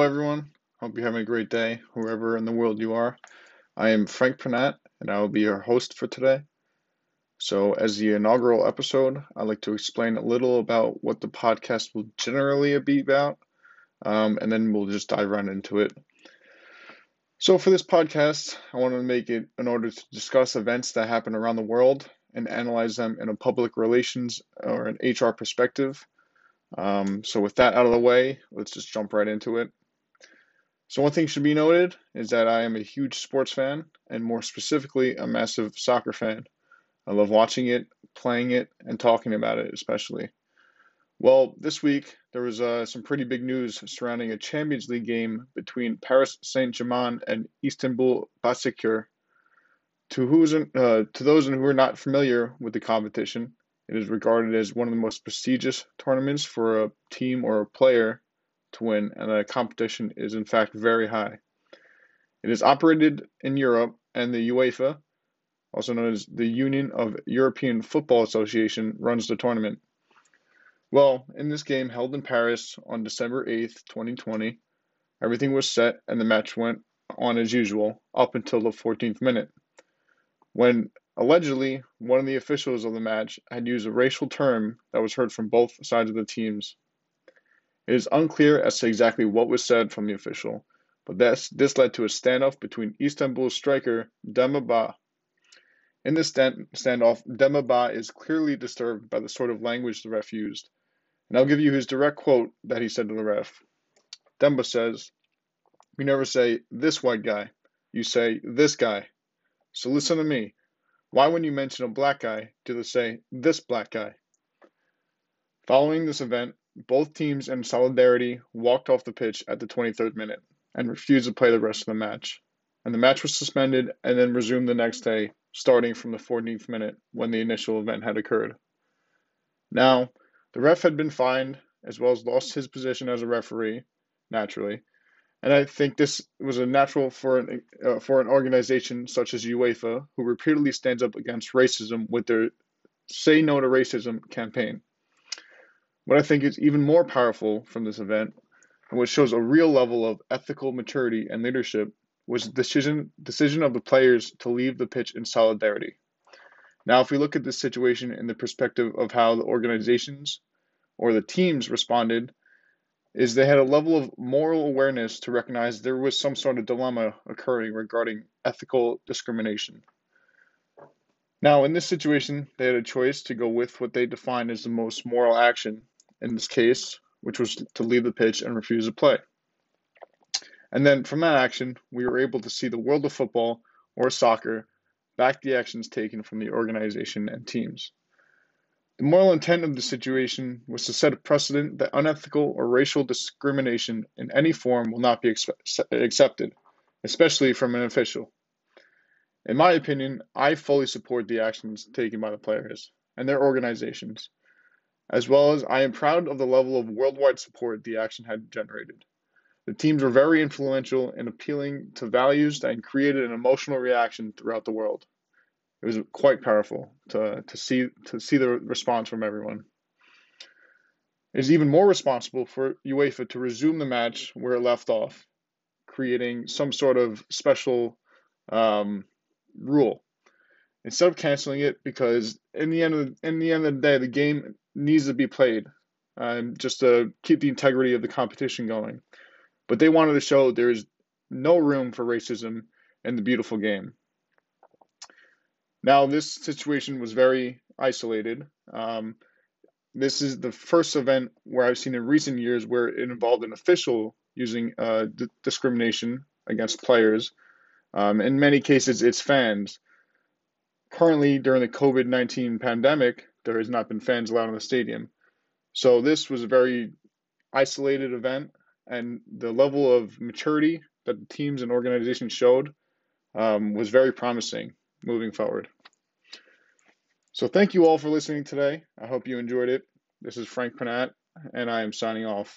Hello, everyone. Hope you're having a great day, wherever in the world you are. I am Frank Pernat, and I will be your host for today. So, as the inaugural episode, I'd like to explain a little about what the podcast will generally be about, um, and then we'll just dive right into it. So, for this podcast, I want to make it in order to discuss events that happen around the world and analyze them in a public relations or an HR perspective. Um, so, with that out of the way, let's just jump right into it. So, one thing should be noted is that I am a huge sports fan, and more specifically, a massive soccer fan. I love watching it, playing it, and talking about it, especially. Well, this week there was uh, some pretty big news surrounding a Champions League game between Paris Saint-Germain and Istanbul Basaksehir. To who's uh, to those who are not familiar with the competition, it is regarded as one of the most prestigious tournaments for a team or a player to win, and the competition is in fact very high. It is operated in Europe, and the UEFA, also known as the Union of European Football Association, runs the tournament. Well, in this game held in Paris on December 8th, 2020, everything was set and the match went on as usual up until the 14th minute, when allegedly one of the officials of the match had used a racial term that was heard from both sides of the teams. It is unclear as to exactly what was said from the official, but this, this led to a standoff between Istanbul striker Demba Ba in this stand- standoff, Demba Ba is clearly disturbed by the sort of language the ref used. And I'll give you his direct quote that he said to the ref. Demba says, You never say this white guy, you say this guy. So listen to me. Why, when you mention a black guy, do they say this black guy? Following this event, both teams in solidarity walked off the pitch at the 23rd minute and refused to play the rest of the match. And the match was suspended and then resumed the next day starting from the 14th minute when the initial event had occurred. Now, the ref had been fined as well as lost his position as a referee, naturally, and I think this was a natural for an uh, for an organization such as UEFA, who repeatedly stands up against racism with their "Say No to Racism" campaign. What I think is even more powerful from this event, and what shows a real level of ethical maturity and leadership, was the decision, decision of the players to leave the pitch in solidarity. Now, if we look at this situation in the perspective of how the organizations or the teams responded, is they had a level of moral awareness to recognize there was some sort of dilemma occurring regarding ethical discrimination. Now, in this situation, they had a choice to go with what they defined as the most moral action in this case, which was to leave the pitch and refuse to play. And then from that action, we were able to see the world of football or soccer back the actions taken from the organization and teams. The moral intent of the situation was to set a precedent that unethical or racial discrimination in any form will not be accepted, especially from an official. In my opinion, I fully support the actions taken by the players and their organizations, as well as I am proud of the level of worldwide support the action had generated. The teams were very influential in appealing to values and created an emotional reaction throughout the world. It was quite powerful to, to see to see the response from everyone. It is even more responsible for UEFA to resume the match where it left off, creating some sort of special um, rule instead of canceling it because in the end of the, in the end of the day the game needs to be played um, just to keep the integrity of the competition going but they wanted to show there's no room for racism in the beautiful game. Now, this situation was very isolated. Um, this is the first event where I've seen in recent years where it involved an official using uh, d- discrimination against players. Um, in many cases, it's fans. Currently, during the COVID 19 pandemic, there has not been fans allowed in the stadium. So, this was a very isolated event and the level of maturity that the teams and organizations showed um, was very promising moving forward. So, thank you all for listening today. I hope you enjoyed it. This is Frank Pernat, and I am signing off.